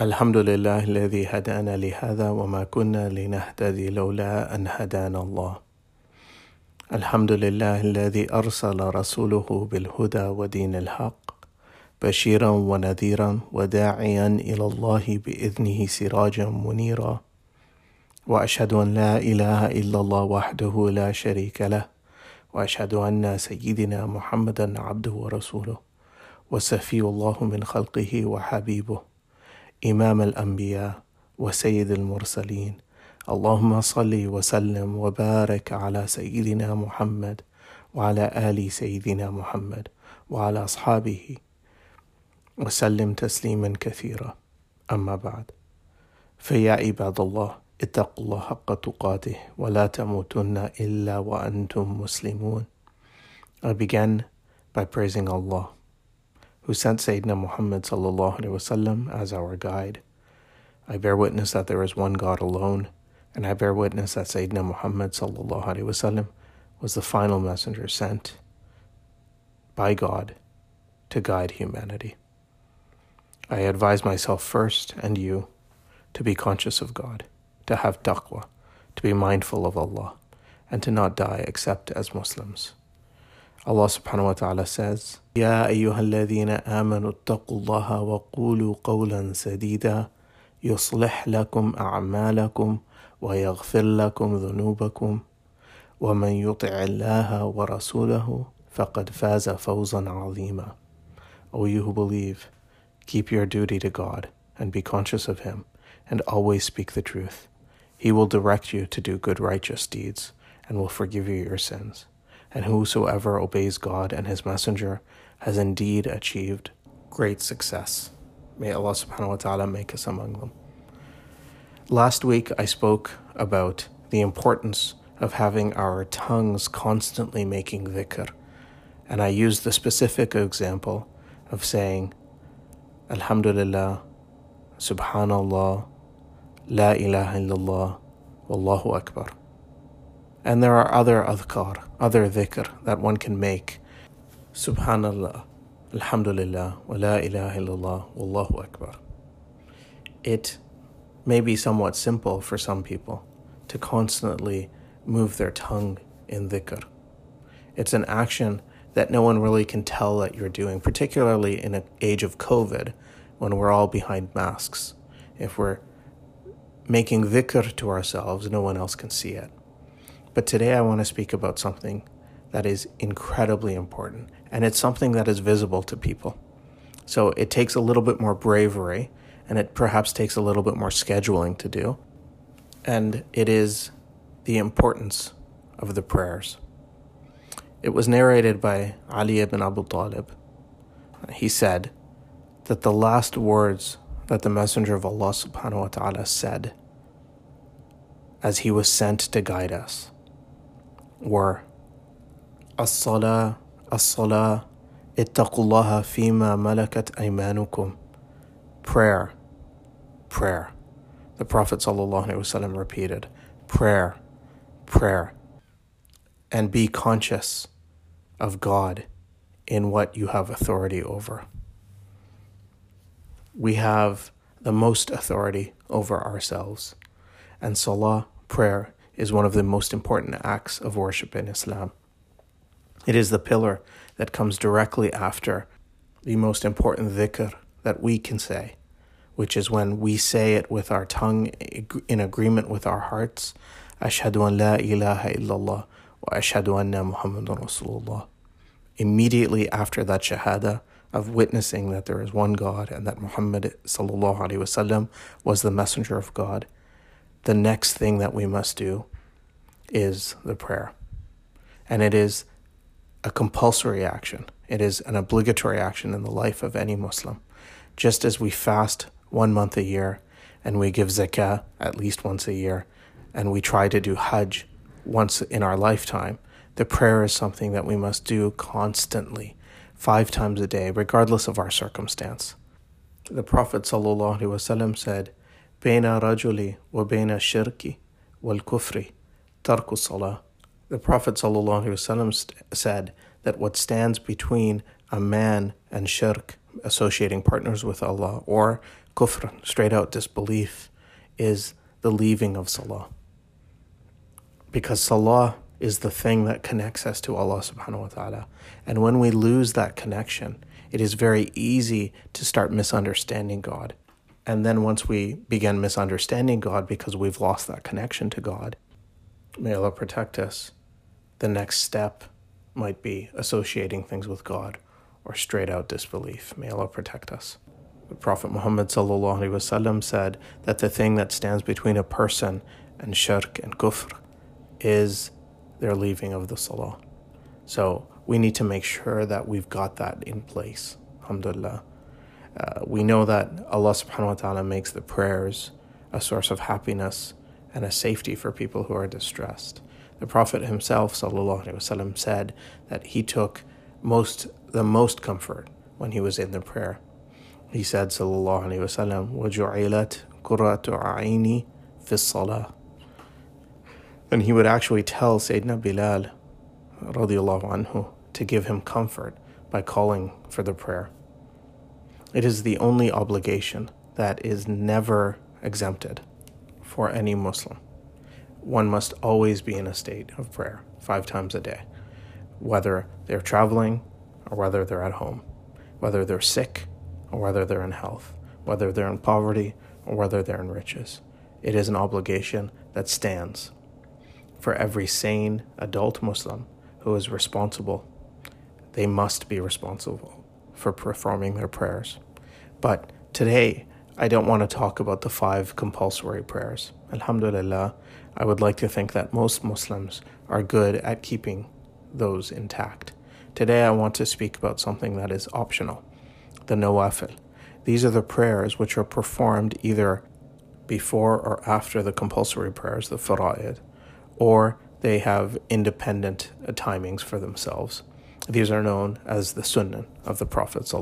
الحمد لله الذي هدانا لهذا وما كنا لنهتدي لولا أن هدانا الله الحمد لله الذي أرسل رسوله بالهدى ودين الحق بشيرا ونذيرا وداعيا إلى الله بإذنه سراجا منيرا وأشهد أن لا إله إلا الله وحده لا شريك له وأشهد أن سيدنا محمدا عبده ورسوله وسفي الله من خلقه وحبيبه إمام الأنبياء وسيد المرسلين. اللهم صل وسلم وبارك على سيدنا محمد وعلى آل سيدنا محمد وعلى أصحابه. وسلم تسليما كثيرا. أما بعد. فيا عباد الله اتقوا الله حق تقاته ولا تموتن إلا وأنتم مسلمون. I began by praising Allah. Who sent Sayyidina Muhammad wasallam as our guide. I bear witness that there is one God alone, and I bear witness that Sayyidina Muhammad wasallam was the final messenger sent by God to guide humanity. I advise myself first and you to be conscious of God, to have taqwa, to be mindful of Allah, and to not die except as Muslims. Allah subhanahu wa ta'ala says, يا أيها الذين آمنوا اتقوا الله وقولوا قولا سديدا يصلح لكم أعمالكم ويغفر لكم ذنوبكم ومن يطع الله ورسوله فقد فاز فوزا عظيما O you who believe, keep your duty to God and be conscious of Him and always speak the truth. He will direct you to do good righteous deeds and will forgive you your sins and whosoever obeys God and His Messenger has indeed achieved great success. May Allah subhanahu wa ta'ala make us among them. Last week I spoke about the importance of having our tongues constantly making dhikr, and I used the specific example of saying, Alhamdulillah, Subhanallah, La ilaha illallah, Wallahu Akbar. And there are other adhkar, other dhikr that one can make. Subhanallah, Alhamdulillah, wa la ilaha illallah, Wallahu Akbar. It may be somewhat simple for some people to constantly move their tongue in dhikr. It's an action that no one really can tell that you're doing, particularly in an age of COVID when we're all behind masks. If we're making dhikr to ourselves, no one else can see it. But today I want to speak about something that is incredibly important, and it's something that is visible to people. So it takes a little bit more bravery, and it perhaps takes a little bit more scheduling to do. And it is the importance of the prayers. It was narrated by Ali ibn Abu Talib. He said that the last words that the Messenger of Allah subhanahu wa ta'ala said as he was sent to guide us were الصلاة الصلاة اتقوا الله فيما ملكت أيمانكم prayer prayer the prophet ﷺ repeated prayer prayer and be conscious of God in what you have authority over we have the most authority over ourselves and salah prayer is one of the most important acts of worship in Islam. It is the pillar that comes directly after the most important dhikr that we can say, which is when we say it with our tongue in agreement with our hearts. Ashhadu an la ilaha illallah wa ashhadu anna Muhammadan Rasulullah. Immediately after that shahada of witnessing that there is one God and that Muhammad sallallahu alaihi wasallam was the messenger of God, the next thing that we must do is the prayer. And it is a compulsory action, it is an obligatory action in the life of any Muslim. Just as we fast one month a year and we give zakah at least once a year and we try to do hajj once in our lifetime, the prayer is something that we must do constantly, five times a day, regardless of our circumstance. The Prophet ﷺ said, wa baina shirki wal kufri tarku salah. The Prophet ﷺ said that what stands between a man and shirk, associating partners with Allah, or kufr, straight out disbelief, is the leaving of salah. Because salah is the thing that connects us to Allah subhanahu wa ta'ala. And when we lose that connection, it is very easy to start misunderstanding God. And then once we begin misunderstanding God because we've lost that connection to God, may Allah protect us. The next step might be associating things with God or straight out disbelief. May Allah protect us. The Prophet Muhammad wasallam said that the thing that stands between a person and shirk and kufr is their leaving of the salah. So we need to make sure that we've got that in place. Alhamdulillah. Uh, we know that Allah subhanahu wa ta'ala makes the prayers a source of happiness and a safety for people who are distressed. The Prophet himself وسلم, said that he took most the most comfort when he was in the prayer. He said, Sallallahu Alaihi Wasallam, وَجُعِلَتْ قُرَّةُ عَيْنِي فِي الصَّلَاةِ And he would actually tell Sayyidina Bilal radiallahu anhu to give him comfort by calling for the prayer. It is the only obligation that is never exempted for any Muslim. One must always be in a state of prayer five times a day, whether they're traveling or whether they're at home, whether they're sick or whether they're in health, whether they're in poverty or whether they're in riches. It is an obligation that stands for every sane adult Muslim who is responsible. They must be responsible for performing their prayers. But today, I don't want to talk about the five compulsory prayers. Alhamdulillah, I would like to think that most Muslims are good at keeping those intact. Today, I want to speak about something that is optional the nawafil. These are the prayers which are performed either before or after the compulsory prayers, the fara'id, or they have independent timings for themselves. These are known as the sunnah of the Prophet.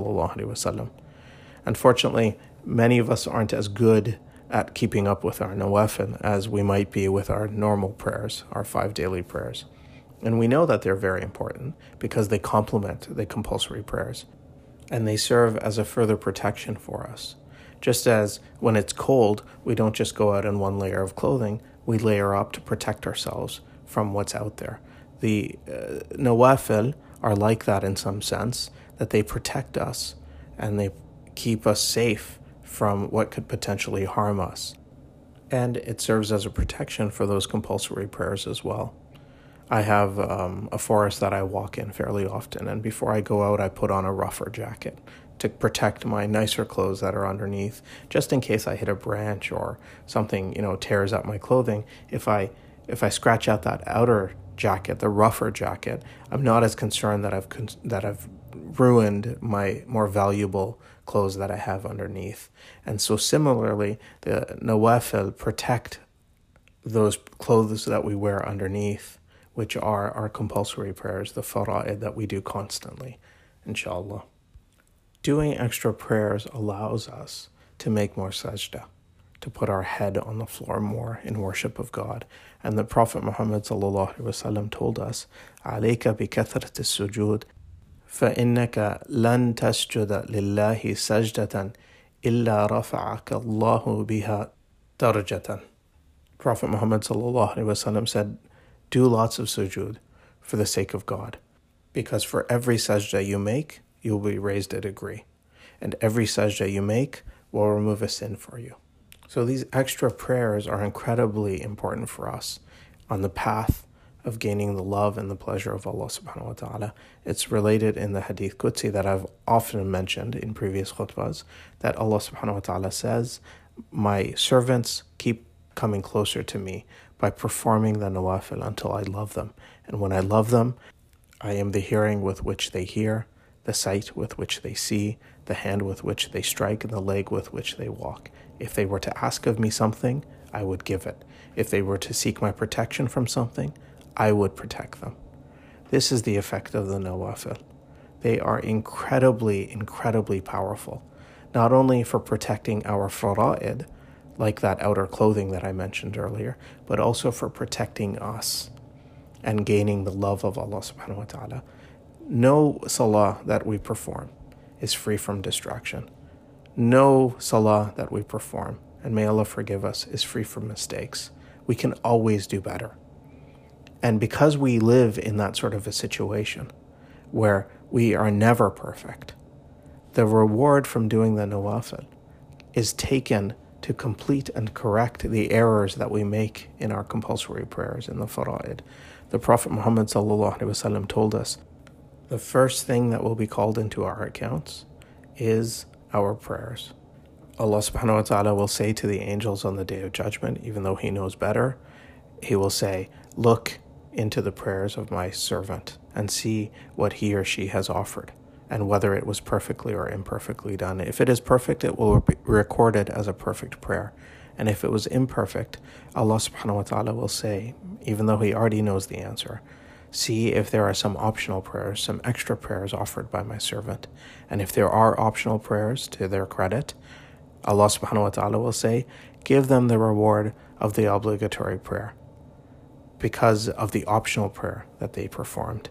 Unfortunately, many of us aren't as good at keeping up with our nawafil as we might be with our normal prayers, our five daily prayers. And we know that they're very important because they complement the compulsory prayers and they serve as a further protection for us. Just as when it's cold, we don't just go out in one layer of clothing, we layer up to protect ourselves from what's out there. The uh, are like that in some sense, that they protect us and they keep us safe from what could potentially harm us. And it serves as a protection for those compulsory prayers as well. I have um, a forest that I walk in fairly often, and before I go out, I put on a rougher jacket to protect my nicer clothes that are underneath, just in case I hit a branch or something, you know, tears up my clothing. If I if I scratch out that outer jacket, the rougher jacket, I'm not as concerned that I've con- that I've ruined my more valuable clothes that I have underneath. And so similarly, the nawafil protect those clothes that we wear underneath, which are our compulsory prayers, the fara'id that we do constantly, inshallah. Doing extra prayers allows us to make more sajda to put our head on the floor more in worship of God. And the Prophet Muhammad وسلم, told us, عليك بكثرة السجود فإنك لن تسجد لله سجدة إلا رفعك الله بها درجة. Prophet Muhammad وسلم, said, Do lots of sujud for the sake of God, because for every sajda you make, you will be raised a degree, and every sajda you make will remove a sin for you. So these extra prayers are incredibly important for us on the path of gaining the love and the pleasure of Allah subhanahu wa ta'ala. It's related in the Hadith Qudsi that I've often mentioned in previous khutbahs that Allah subhanahu wa ta'ala says, My servants keep coming closer to me by performing the nawafil until I love them. And when I love them, I am the hearing with which they hear, the sight with which they see, the hand with which they strike, and the leg with which they walk. If they were to ask of me something, I would give it. If they were to seek my protection from something, I would protect them. This is the effect of the nawafil. They are incredibly, incredibly powerful, not only for protecting our fara'id, like that outer clothing that I mentioned earlier, but also for protecting us and gaining the love of Allah subhanahu wa ta'ala. No salah that we perform is free from distraction. No salah that we perform, and may Allah forgive us, is free from mistakes. We can always do better. And because we live in that sort of a situation where we are never perfect, the reward from doing the nawafil is taken to complete and correct the errors that we make in our compulsory prayers in the fara'id. The Prophet Muhammad told us the first thing that will be called into our accounts is our prayers. Allah subhanahu wa ta'ala will say to the angels on the day of judgment, even though He knows better, He will say, Look into the prayers of my servant and see what he or she has offered and whether it was perfectly or imperfectly done. If it is perfect, it will be recorded as a perfect prayer. And if it was imperfect, Allah subhanahu wa ta'ala will say, even though He already knows the answer, see if there are some optional prayers, some extra prayers offered by my servant. And if there are optional prayers to their credit, Allah subhanahu wa ta'ala will say, give them the reward of the obligatory prayer because of the optional prayer that they performed.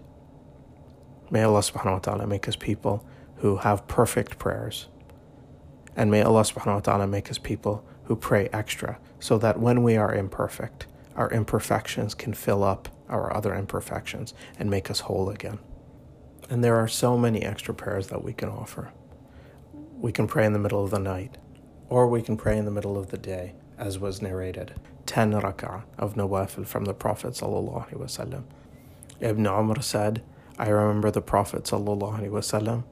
May Allah subhanahu wa ta'ala make us people who have perfect prayers. And may Allah subhanahu wa ta'ala make us people who pray extra so that when we are imperfect, our imperfections can fill up our other imperfections and make us whole again. And there are so many extra prayers that we can offer. We can pray in the middle of the night, or we can pray in the middle of the day, as was narrated 10 rak'ah of nawafil from the Prophet. ﷺ. Ibn Umar said, I remember the Prophet ﷺ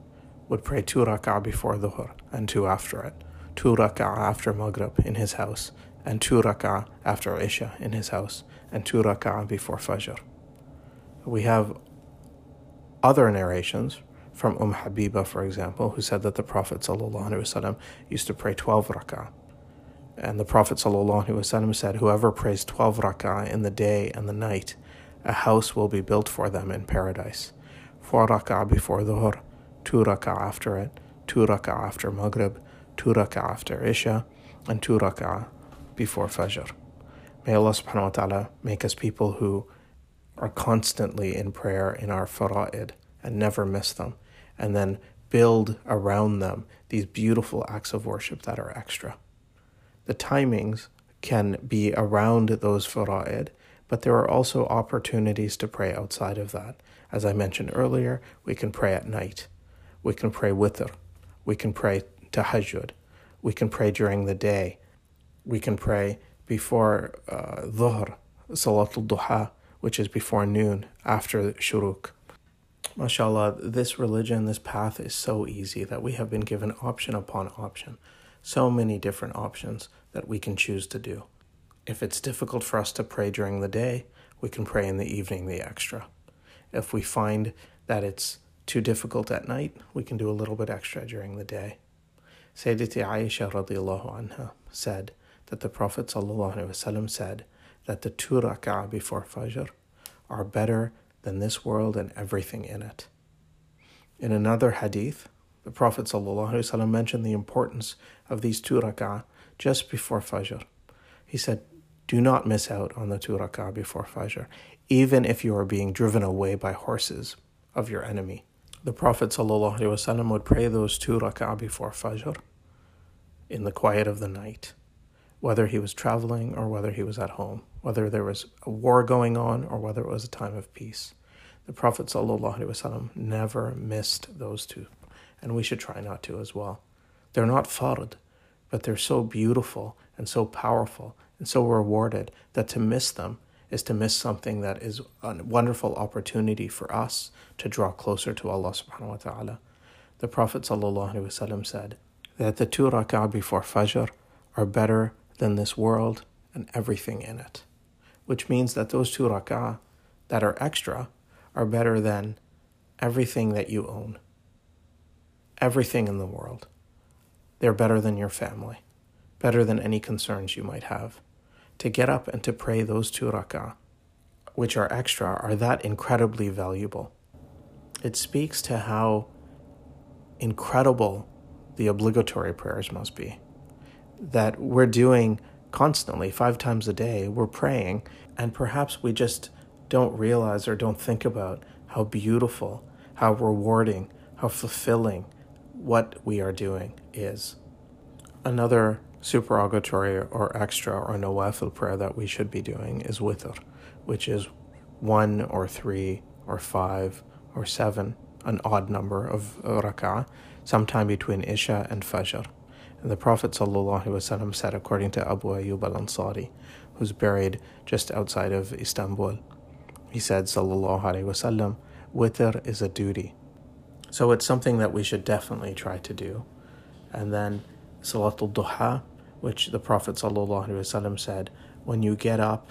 would pray two rak'ah before dhuhr and two after it, two rak'ah after maghrib in his house, and two rak'ah after isha in his house and two rak'ah before fajr. We have other narrations from Umm Habiba, for example, who said that the Prophet ﷺ used to pray 12 rak'ah. And the Prophet ﷺ said, Whoever prays 12 rak'ah in the day and the night, a house will be built for them in paradise. Four rak'ah before dhuhr, two rak'ah after it, two rak'ah after maghrib, two rak'ah after isha, and two rak'ah before fajr. May Allah subhanahu wa ta'ala make us people who are constantly in prayer in our fara'id and never miss them, and then build around them these beautiful acts of worship that are extra. The timings can be around those fara'id but there are also opportunities to pray outside of that. As I mentioned earlier, we can pray at night. We can pray witr. We can pray tahajjud. We can pray during the day. We can pray before uh, dhuhr, salatul duha, which is before noon, after shuruk. MashaAllah, this religion, this path is so easy that we have been given option upon option. So many different options that we can choose to do. If it's difficult for us to pray during the day, we can pray in the evening the extra. If we find that it's too difficult at night, we can do a little bit extra during the day. Sayyidati Aisha radiallahu anha said that the Prophet ﷺ said that the two rak'ah before Fajr are better than this world and everything in it. In another hadith, the Prophet ﷺ mentioned the importance of these two rak'ah just before Fajr. He said, do not miss out on the two rak'ah before Fajr, even if you are being driven away by horses of your enemy. The Prophet ﷺ would pray those two rak'ah before Fajr in the quiet of the night, whether he was traveling or whether he was at home, whether there was a war going on or whether it was a time of peace. The Prophet ﷺ never missed those two, and we should try not to as well. They're not fard, but they're so beautiful and so powerful and so rewarded that to miss them is to miss something that is a wonderful opportunity for us to draw closer to Allah subhanahu wa ta'ala. The Prophet ﷺ said that the two rak'ah before Fajr are better than this world and everything in it, which means that those two rak'ah that are extra are better than everything that you own, everything in the world. They're better than your family better than any concerns you might have. To get up and to pray those two rak'ah, which are extra, are that incredibly valuable. It speaks to how incredible the obligatory prayers must be. That we're doing constantly, five times a day, we're praying, and perhaps we just don't realize or don't think about how beautiful, how rewarding, how fulfilling what we are doing is. Another supererogatory or extra or nawafil prayer that we should be doing is witr, which is one or three or five or seven, an odd number of rak'ah, sometime between Isha and Fajr. And the Prophet ﷺ said, according to Abu Ayyub al Ansari, who's buried just outside of Istanbul, he said, Sallallahu Alaihi Wasallam, witr is a duty. So it's something that we should definitely try to do. And then Salatul Duha, which the Prophet ﷺ said, when you get up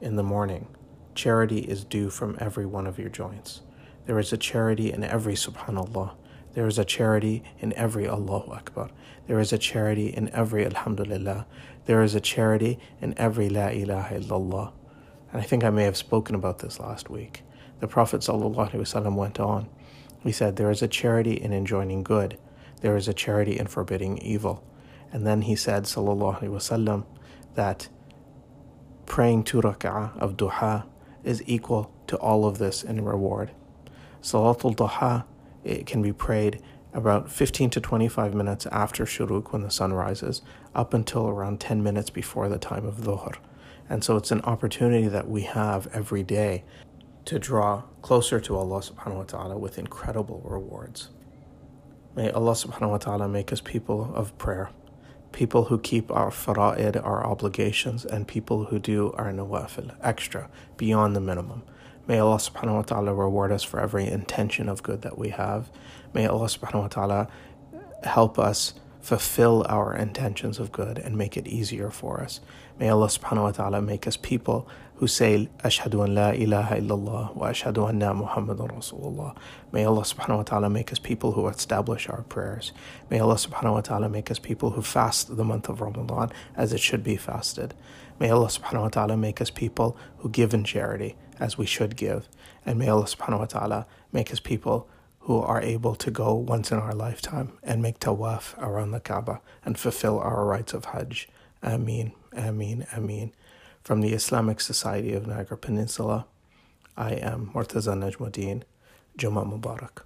in the morning, charity is due from every one of your joints. There is a charity in every subhanallah. There is a charity in every Allahu Akbar. There is a charity in every Alhamdulillah. There is a charity in every La ilaha illallah. And I think I may have spoken about this last week. The Prophet went on. He said, There is a charity in enjoining good. There is a charity in forbidding evil. And then he said, Wasallam, that praying two rak'ah of duha is equal to all of this in reward. Salatul duha it can be prayed about 15 to 25 minutes after shuruk when the sun rises, up until around 10 minutes before the time of dhuhr. And so it's an opportunity that we have every day to draw closer to Allah subhanahu wa ta'ala with incredible rewards. May Allah subhanahu wa ta'ala make us people of prayer people who keep our fara'id, our obligations, and people who do our nawafil, extra, beyond the minimum. May Allah subhanahu wa ta'ala reward us for every intention of good that we have. May Allah subhanahu wa ta'ala help us fulfill our intentions of good and make it easier for us. May Allah subhanahu wa ta'ala make us people who say, Ashhadu an la ilaha illallah wa ashhadu anna Muhammadan Rasulullah. May Allah subhanahu wa ta'ala make us people who establish our prayers. May Allah subhanahu wa ta'ala make us people who fast the month of Ramadan as it should be fasted. May Allah subhanahu wa ta'ala make us people who give in charity as we should give. And may Allah subhanahu wa ta'ala make us people who are able to go once in our lifetime and make tawaf around the Kaaba and fulfill our rites of Hajj. Ameen, Ameen, Ameen. From the Islamic Society of Niagara Peninsula, I am Murtaza Najmuddin. Juma Mubarak.